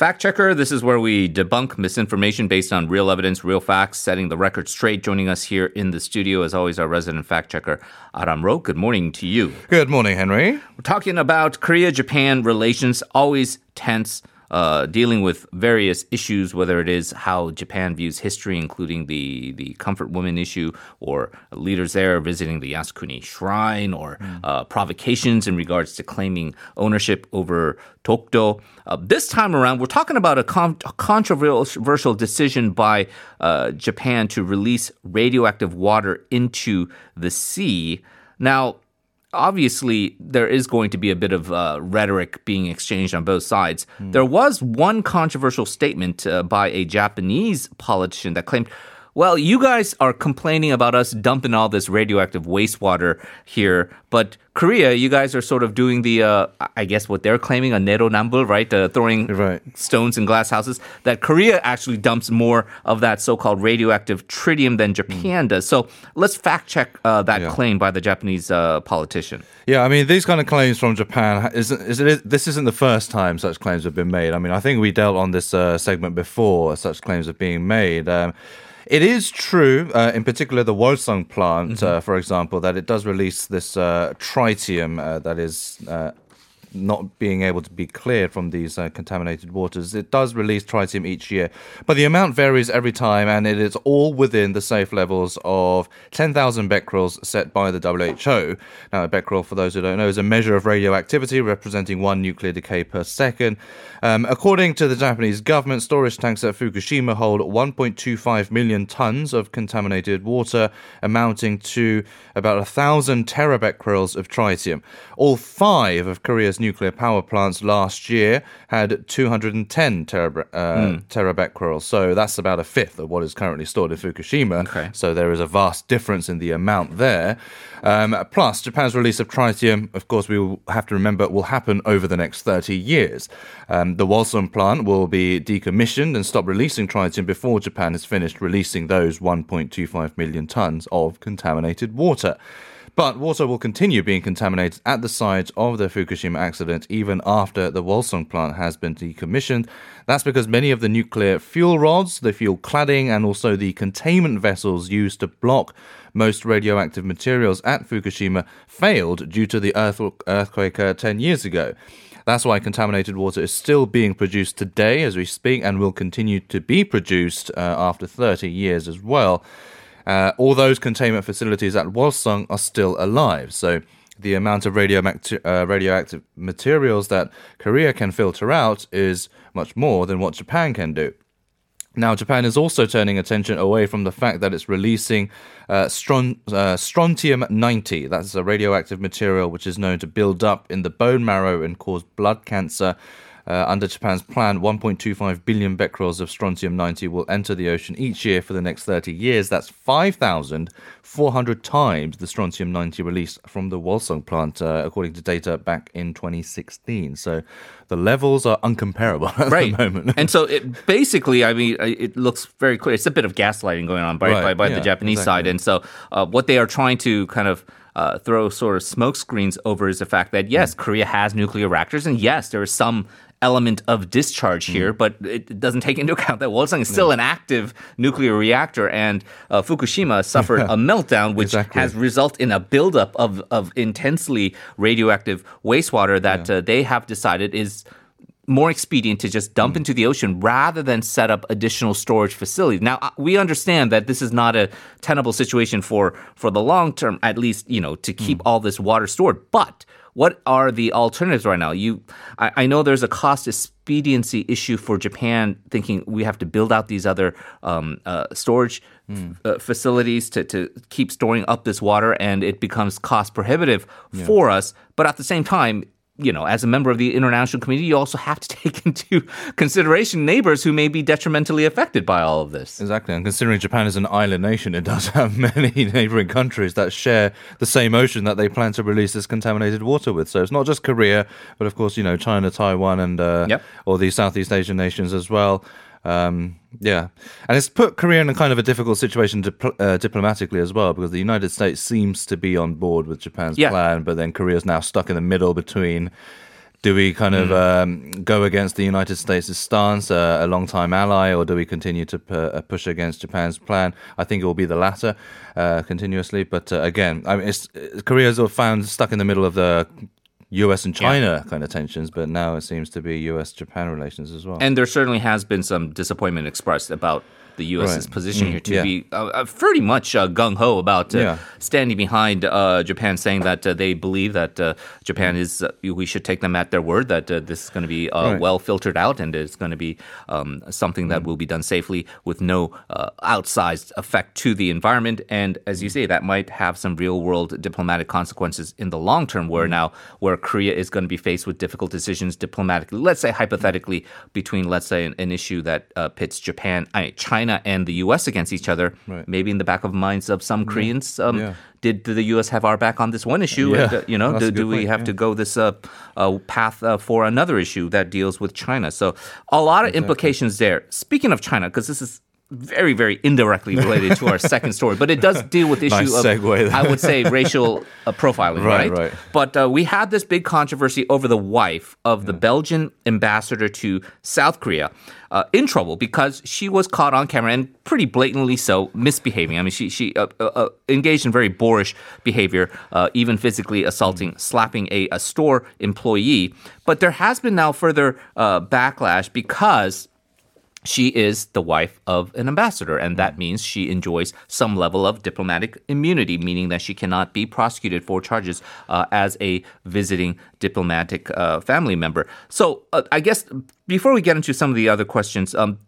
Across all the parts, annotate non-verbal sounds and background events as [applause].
Fact Checker, this is where we debunk misinformation based on real evidence, real facts, setting the record straight. Joining us here in the studio, as always, our resident fact checker, Aram Ro. Good morning to you. Good morning, Henry. We're talking about Korea Japan relations, always tense uh, dealing with various issues, whether it is how Japan views history, including the, the comfort woman issue, or leaders there visiting the Yasukuni shrine, or mm. uh, provocations in regards to claiming ownership over Dokdo. Uh, this time around, we're talking about a, con- a controversial decision by uh, Japan to release radioactive water into the sea. Now, obviously there is going to be a bit of uh, rhetoric being exchanged on both sides. Mm. There was one controversial statement uh, by a Japanese politician that claimed well, you guys are complaining about us dumping all this radioactive wastewater here, but Korea, you guys are sort of doing the, uh, I guess what they're claiming, a neronambul, right? Uh, throwing right. stones in glass houses. That Korea actually dumps more of that so-called radioactive tritium than Japan mm. does. So let's fact check uh, that yeah. claim by the Japanese uh, politician. Yeah, I mean, these kind of claims from Japan, isn't, is it, this isn't the first time such claims have been made. I mean, I think we dealt on this uh, segment before, such claims are being made. Um, it is true, uh, in particular, the Wolseong plant, mm-hmm. uh, for example, that it does release this uh, tritium uh, that is uh, not being able to be cleared from these uh, contaminated waters. It does release tritium each year, but the amount varies every time, and it is all within the safe levels of 10,000 becquerels set by the WHO. Now, a becquerel, for those who don't know, is a measure of radioactivity representing one nuclear decay per second. Um, according to the Japanese government, storage tanks at Fukushima hold 1.25 million tons of contaminated water, amounting to about a thousand terabecquerels of tritium. All five of Korea's nuclear power plants last year had 210 terab- uh, mm. terabecquerels. So that's about a fifth of what is currently stored in Fukushima. Okay. So there is a vast difference in the amount there. Um, plus, Japan's release of tritium, of course, we will have to remember, will happen over the next 30 years. Um, the Wolseong plant will be decommissioned and stop releasing tritium before Japan has finished releasing those 1.25 million tons of contaminated water. But water will continue being contaminated at the site of the Fukushima accident even after the Wolseong plant has been decommissioned. That's because many of the nuclear fuel rods, the fuel cladding, and also the containment vessels used to block most radioactive materials at Fukushima failed due to the earthquake uh, 10 years ago. That's why contaminated water is still being produced today as we speak and will continue to be produced uh, after 30 years as well. Uh, all those containment facilities at Wolseong are still alive. So the amount of radio uh, radioactive materials that Korea can filter out is much more than what Japan can do. Now, Japan is also turning attention away from the fact that it's releasing uh, uh, strontium 90. That's a radioactive material which is known to build up in the bone marrow and cause blood cancer. Uh, under Japan's plan, 1.25 billion becquerels of strontium 90 will enter the ocean each year for the next 30 years. That's 5,400 times the strontium 90 released from the Wolseong plant, uh, according to data back in 2016. So the levels are uncomparable [laughs] at right. the moment. and so it basically, I mean, it looks very clear. It's a bit of gaslighting going on by, right. by, by yeah, the Japanese exactly. side. And so uh, what they are trying to kind of uh, throw sort of smoke screens over is the fact that yes, mm. Korea has nuclear reactors, and yes, there is some element of discharge mm. here, but it doesn't take into account that Wolseong is still an active nuclear reactor, and uh, Fukushima suffered [laughs] a meltdown, which exactly. has resulted in a buildup of, of intensely radioactive wastewater that yeah. uh, they have decided is more expedient to just dump mm. into the ocean rather than set up additional storage facilities. Now, uh, we understand that this is not a tenable situation for, for the long term, at least, you know, to keep mm. all this water stored, but what are the alternatives right now? You, I, I, know there's a cost expediency issue for Japan, thinking we have to build out these other um, uh, storage mm. uh, facilities to, to keep storing up this water, and it becomes cost prohibitive yeah. for us. But at the same time, you know, as a member of the international community, you also have to [laughs] take into consideration neighbors who may be detrimentally affected by all of this. Exactly. And considering Japan is an island nation, it does have [laughs] many neighboring countries that share the same ocean that they plan to release this contaminated water with. So it's not just Korea, but of course, you know, China, Taiwan, and uh, yep. all these Southeast Asian nations as well. Um, yeah, and it's put Korea in a kind of a difficult situation dipl- uh, diplomatically as well because the United States seems to be on board with Japan's yeah. plan, but then Korea is now stuck in the middle between Do we kind of mm. um, go against the United States' stance, uh, a long-time ally, or do we continue to p- uh, push against Japan's plan? I think it will be the latter uh, continuously. But uh, again, I mean, it's, Korea's found stuck in the middle of the U.S. and China yeah. kind of tensions, but now it seems to be U.S.-Japan relations as well. And there certainly has been some disappointment expressed about the U.S.'s right. position mm, here to yeah. be uh, uh, pretty much uh, gung ho about uh, yeah. standing behind uh, Japan, saying that uh, they believe that Japan is, we should take them at their word that this is going to be right. well filtered out and it's going to be um, something that mm. will be done safely with no outsized effect to the environment. And as you say, that might have some real world diplomatic consequences in the long term, where mm. now, where Korea is going to be faced with difficult decisions diplomatically, let's say hypothetically, between, let's say, an, an issue that pits Japan, I mean, China China and the U.S. against each other, right. maybe in the back of minds of some Koreans, um, yeah. did, did, the U.S. have our back on this one issue? Yeah. And, uh, you know, do, do we point, have to go this uh, uh, path uh, for another issue that deals with China? So a lot of exactly. implications there. Speaking of China, because this is very, very indirectly related to our [laughs] second story, but it does deal with issue nice of, I would say, racial uh, profiling, right? right? right. But uh, we had this big controversy over the wife of the Belgian ambassador to South Korea. Uh, in trouble because she was caught on camera and pretty blatantly so misbehaving. I mean, she she uh, uh, uh engaged in very boorish behavior, even physically assaulting, slapping a, a store employee. But there has been now further backlash because she is the wife of an ambassador, and that means she enjoys some level of diplomatic immunity, meaning that she cannot be prosecuted for charges uh, as a visiting diplomatic uh, family member. So, uh, I guess before we get into some of the other questions, um,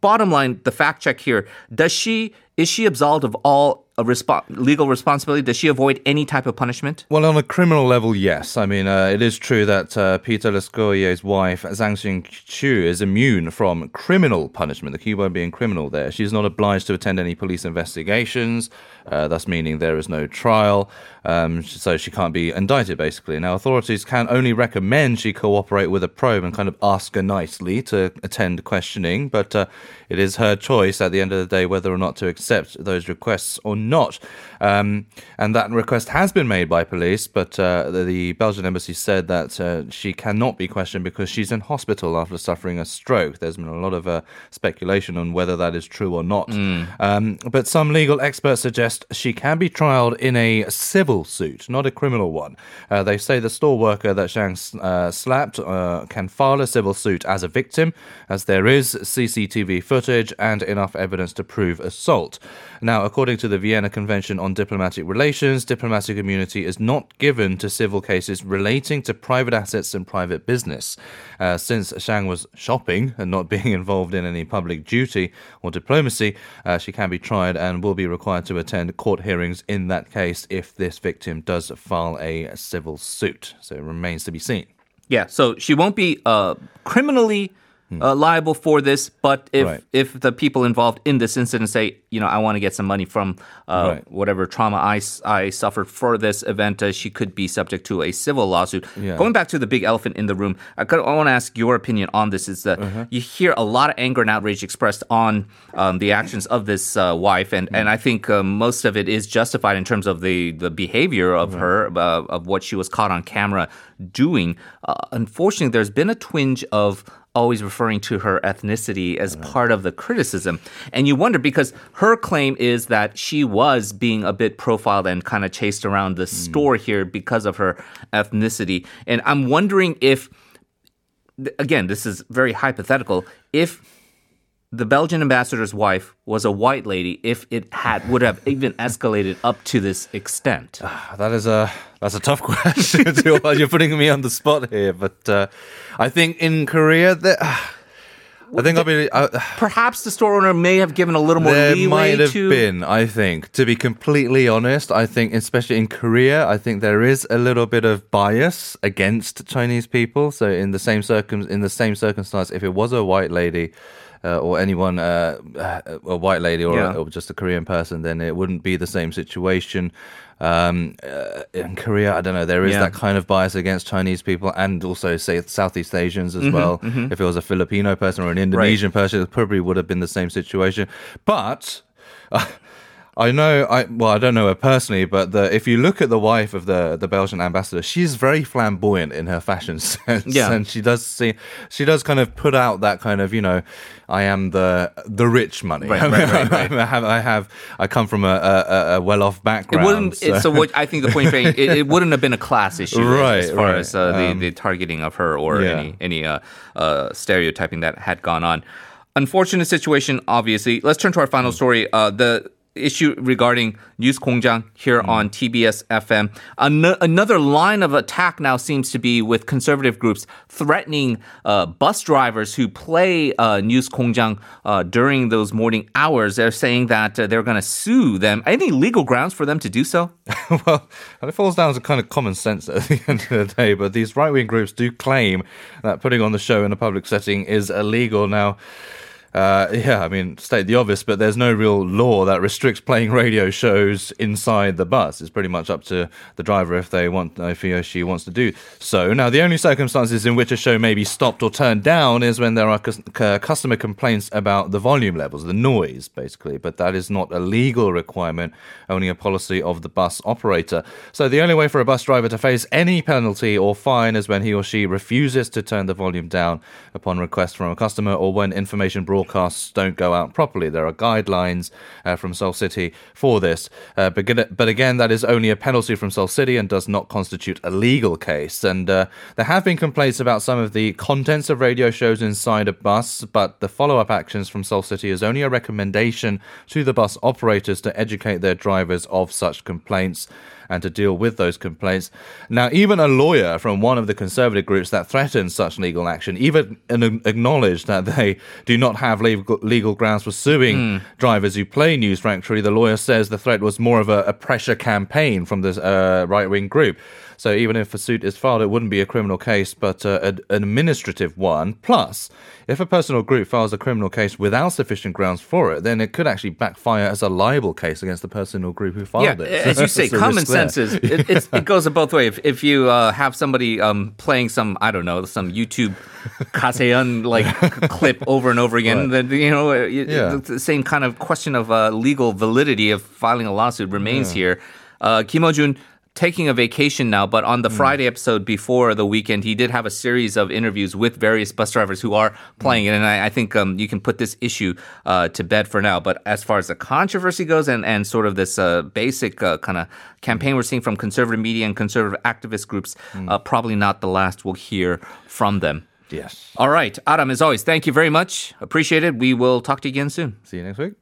bottom line, the fact check here: Does she is she absolved of all a legal responsibility? Does she avoid any type of punishment? Well, on a criminal level, yes. I mean, uh, it is true that uh, Peter Lescouhier's wife, Xiang Xueqiu, is immune from criminal punishment, the key word being criminal there. She's not obliged to attend any police investigations, uh, thus meaning there is no trial, um, so she can't be indicted, basically. Now, authorities can only recommend she cooperate with a probe and kind of ask her nicely to attend questioning, but uh, it is her choice at the end of the day whether or not to accept those requests or not. Um, and that request has been made by police, but uh, the, the, Belgian embassy said that uh, she cannot be questioned because she's in hospital after suffering a stroke. There's been a lot of uh, speculation on whether that is true or not. Mm. Um, but some legal experts suggest she can be trialed in a civil suit, not a criminal one. Uh, they say the store worker that Xiang uh, slapped uh, can file a civil suit as a victim, as there is CCTV footage and enough evidence to prove assault. Now, according to the Vienna Convention on Diplomatic Relations, diplomatic immunity is not given to civil cases relating to private assets and private business. Uh, since Xiang was shopping and not [laughs] being involved in any public duty or diplomacy, uh, she can be tried and will be required to attend court hearings in that case if this victim does file a civil suit. So it remains to be seen. Yeah, so she won't be uh, criminally. Uh, liable for this. But if right. if the people involved in this incident say, you know, I want to get some money from uh, right. whatever trauma I, I suffered for this event, uh, she could be subject to a civil lawsuit. Yeah. Going back to the big elephant in the room, I, could, I want to ask your opinion on this. Is that uh-huh. you hear a lot of anger and outrage expressed on um, the actions of this uh, wife, and and I think uh, most of it is justified in terms of the the behavior of right. her uh, of what she was caught on camera doing. unfortunately, there's been a twinge of always referring to her ethnicity as part of the criticism. And you wonder because her claim is that she was being a bit profiled and kind of chased around the mm. store here because of her ethnicity. And I'm wondering if, again, this is very hypothetical, if the Belgian ambassador's wife was a white lady if it had would have even escalated up to this extent? Uh, that is a that's a tough [laughs] question. [laughs] You're putting me on the spot here, but uh, I think in Korea that. Uh, I think I'll be. Uh, Perhaps the store owner may have given a little more there leeway might have to... been. I think, to be completely honest, I think, especially in Korea, I think there is a little bit of bias against Chinese people. So in the same circum in the same circumstance, if it was a white lady uh, or anyone, uh, a white lady or, yeah. or, just a Korean person, then it wouldn't be the same situation. Um, uh, in Korea, I don't know, there is yeah. that kind of bias against Chinese people and also, say, Southeast Asians as mm-hmm, well. Mm-hmm. If it was a Filipino person or an Indonesian right. person, it probably would have been the same situation. But. [laughs] I know. I well, I don't know her personally, but the, if you look at the wife of the the Belgian ambassador, she's very flamboyant in her fashion [laughs] sense. Yeah, and she does see, she does kind of put out that kind of you know, I am the the rich money. Right, [laughs] right, right, right. I have, I have, I come from a, a, a well off background. It wouldn't. So. So what I think the point being, it, it, wouldn't have been a class issue, right? As far as uh, the um, the targeting of her or yeah. any any uh, uh, stereotyping that had gone on. Unfortunate situation, obviously. Let's turn to our final story. Uh, the issue regarding News Kongjang here mm. on TBS FM. An- another line of attack now seems to be with conservative groups threatening uh, bus drivers who play uh, News Kongjang uh, during those morning hours. They're saying that uh, they're going to sue them. Any legal grounds for them to do so? [laughs] well, it falls down to kind of common sense at [laughs] the end of the day, but these right wing groups do claim that putting on the show in a public setting is illegal. Now, uh, [laughs] yeah, I mean, state the obvious, but there's no real law that restricts playing radio shows inside the bus. It's pretty much up to the driver if they want, if he or she wants to do so. Now, the only circumstances in which a show may be stopped or turned down is when there are customer complaints about the volume levels, the noise, basically. But that is not a legal requirement, only a policy of the bus operator. So the only way for a bus driver to face any penalty or fine is when he or she refuses to turn the volume down upon request from a customer or when information brought broadcasts don't go out properly. There are guidelines uh, from Seoul City for this. Uh, but, but, again, that is only a penalty from Seoul City and does not constitute a legal case. And uh, there have been complaints about some of the contents of radio shows inside a bus, but the follow up actions from Seoul City is only a recommendation to the bus operators to educate their drivers of such complaints and to deal with those complaints. Now, even a lawyer from one of the conservative groups that threatened such legal action even acknowledged that they do not have legal, legal grounds for suing mm. drivers who play News Factory. The lawyer says the threat was more of a, a pressure campaign from this uh, right wing group. So even if a suit is filed, it wouldn't be a criminal case, but uh, an administrative one. Plus, if a person or group files a criminal case without sufficient grounds for it, then it could actually backfire as a libel case against the person or group who filed yeah, it. As you say, [laughs] common sense is [laughs] it, it, goes both ways. If, if you uh, have somebody um, playing some, I don't know, some YouTube Kaseon like [laughs] clip over and over again, right. then you know, yeah. the same kind of question of uh, legal validity of filing a lawsuit remains yeah. here. Uh, Kim Eo-jun taking a vacation now, but on the mm. Friday episode before the weekend, he did have a series of interviews with various bus drivers who are playing mm. it. And I, I think um, you can put this issue uh, to bed for now. But as far as the controversy goes and, and sort of this uh, basic uh, kind of campaign we're seeing from conservative media and conservative activist groups, mm. Uh, probably not the last we'll hear from them. Yes. All right. Aram, as always, thank you very much. Appreciate it. We will talk to you again soon. See you next week.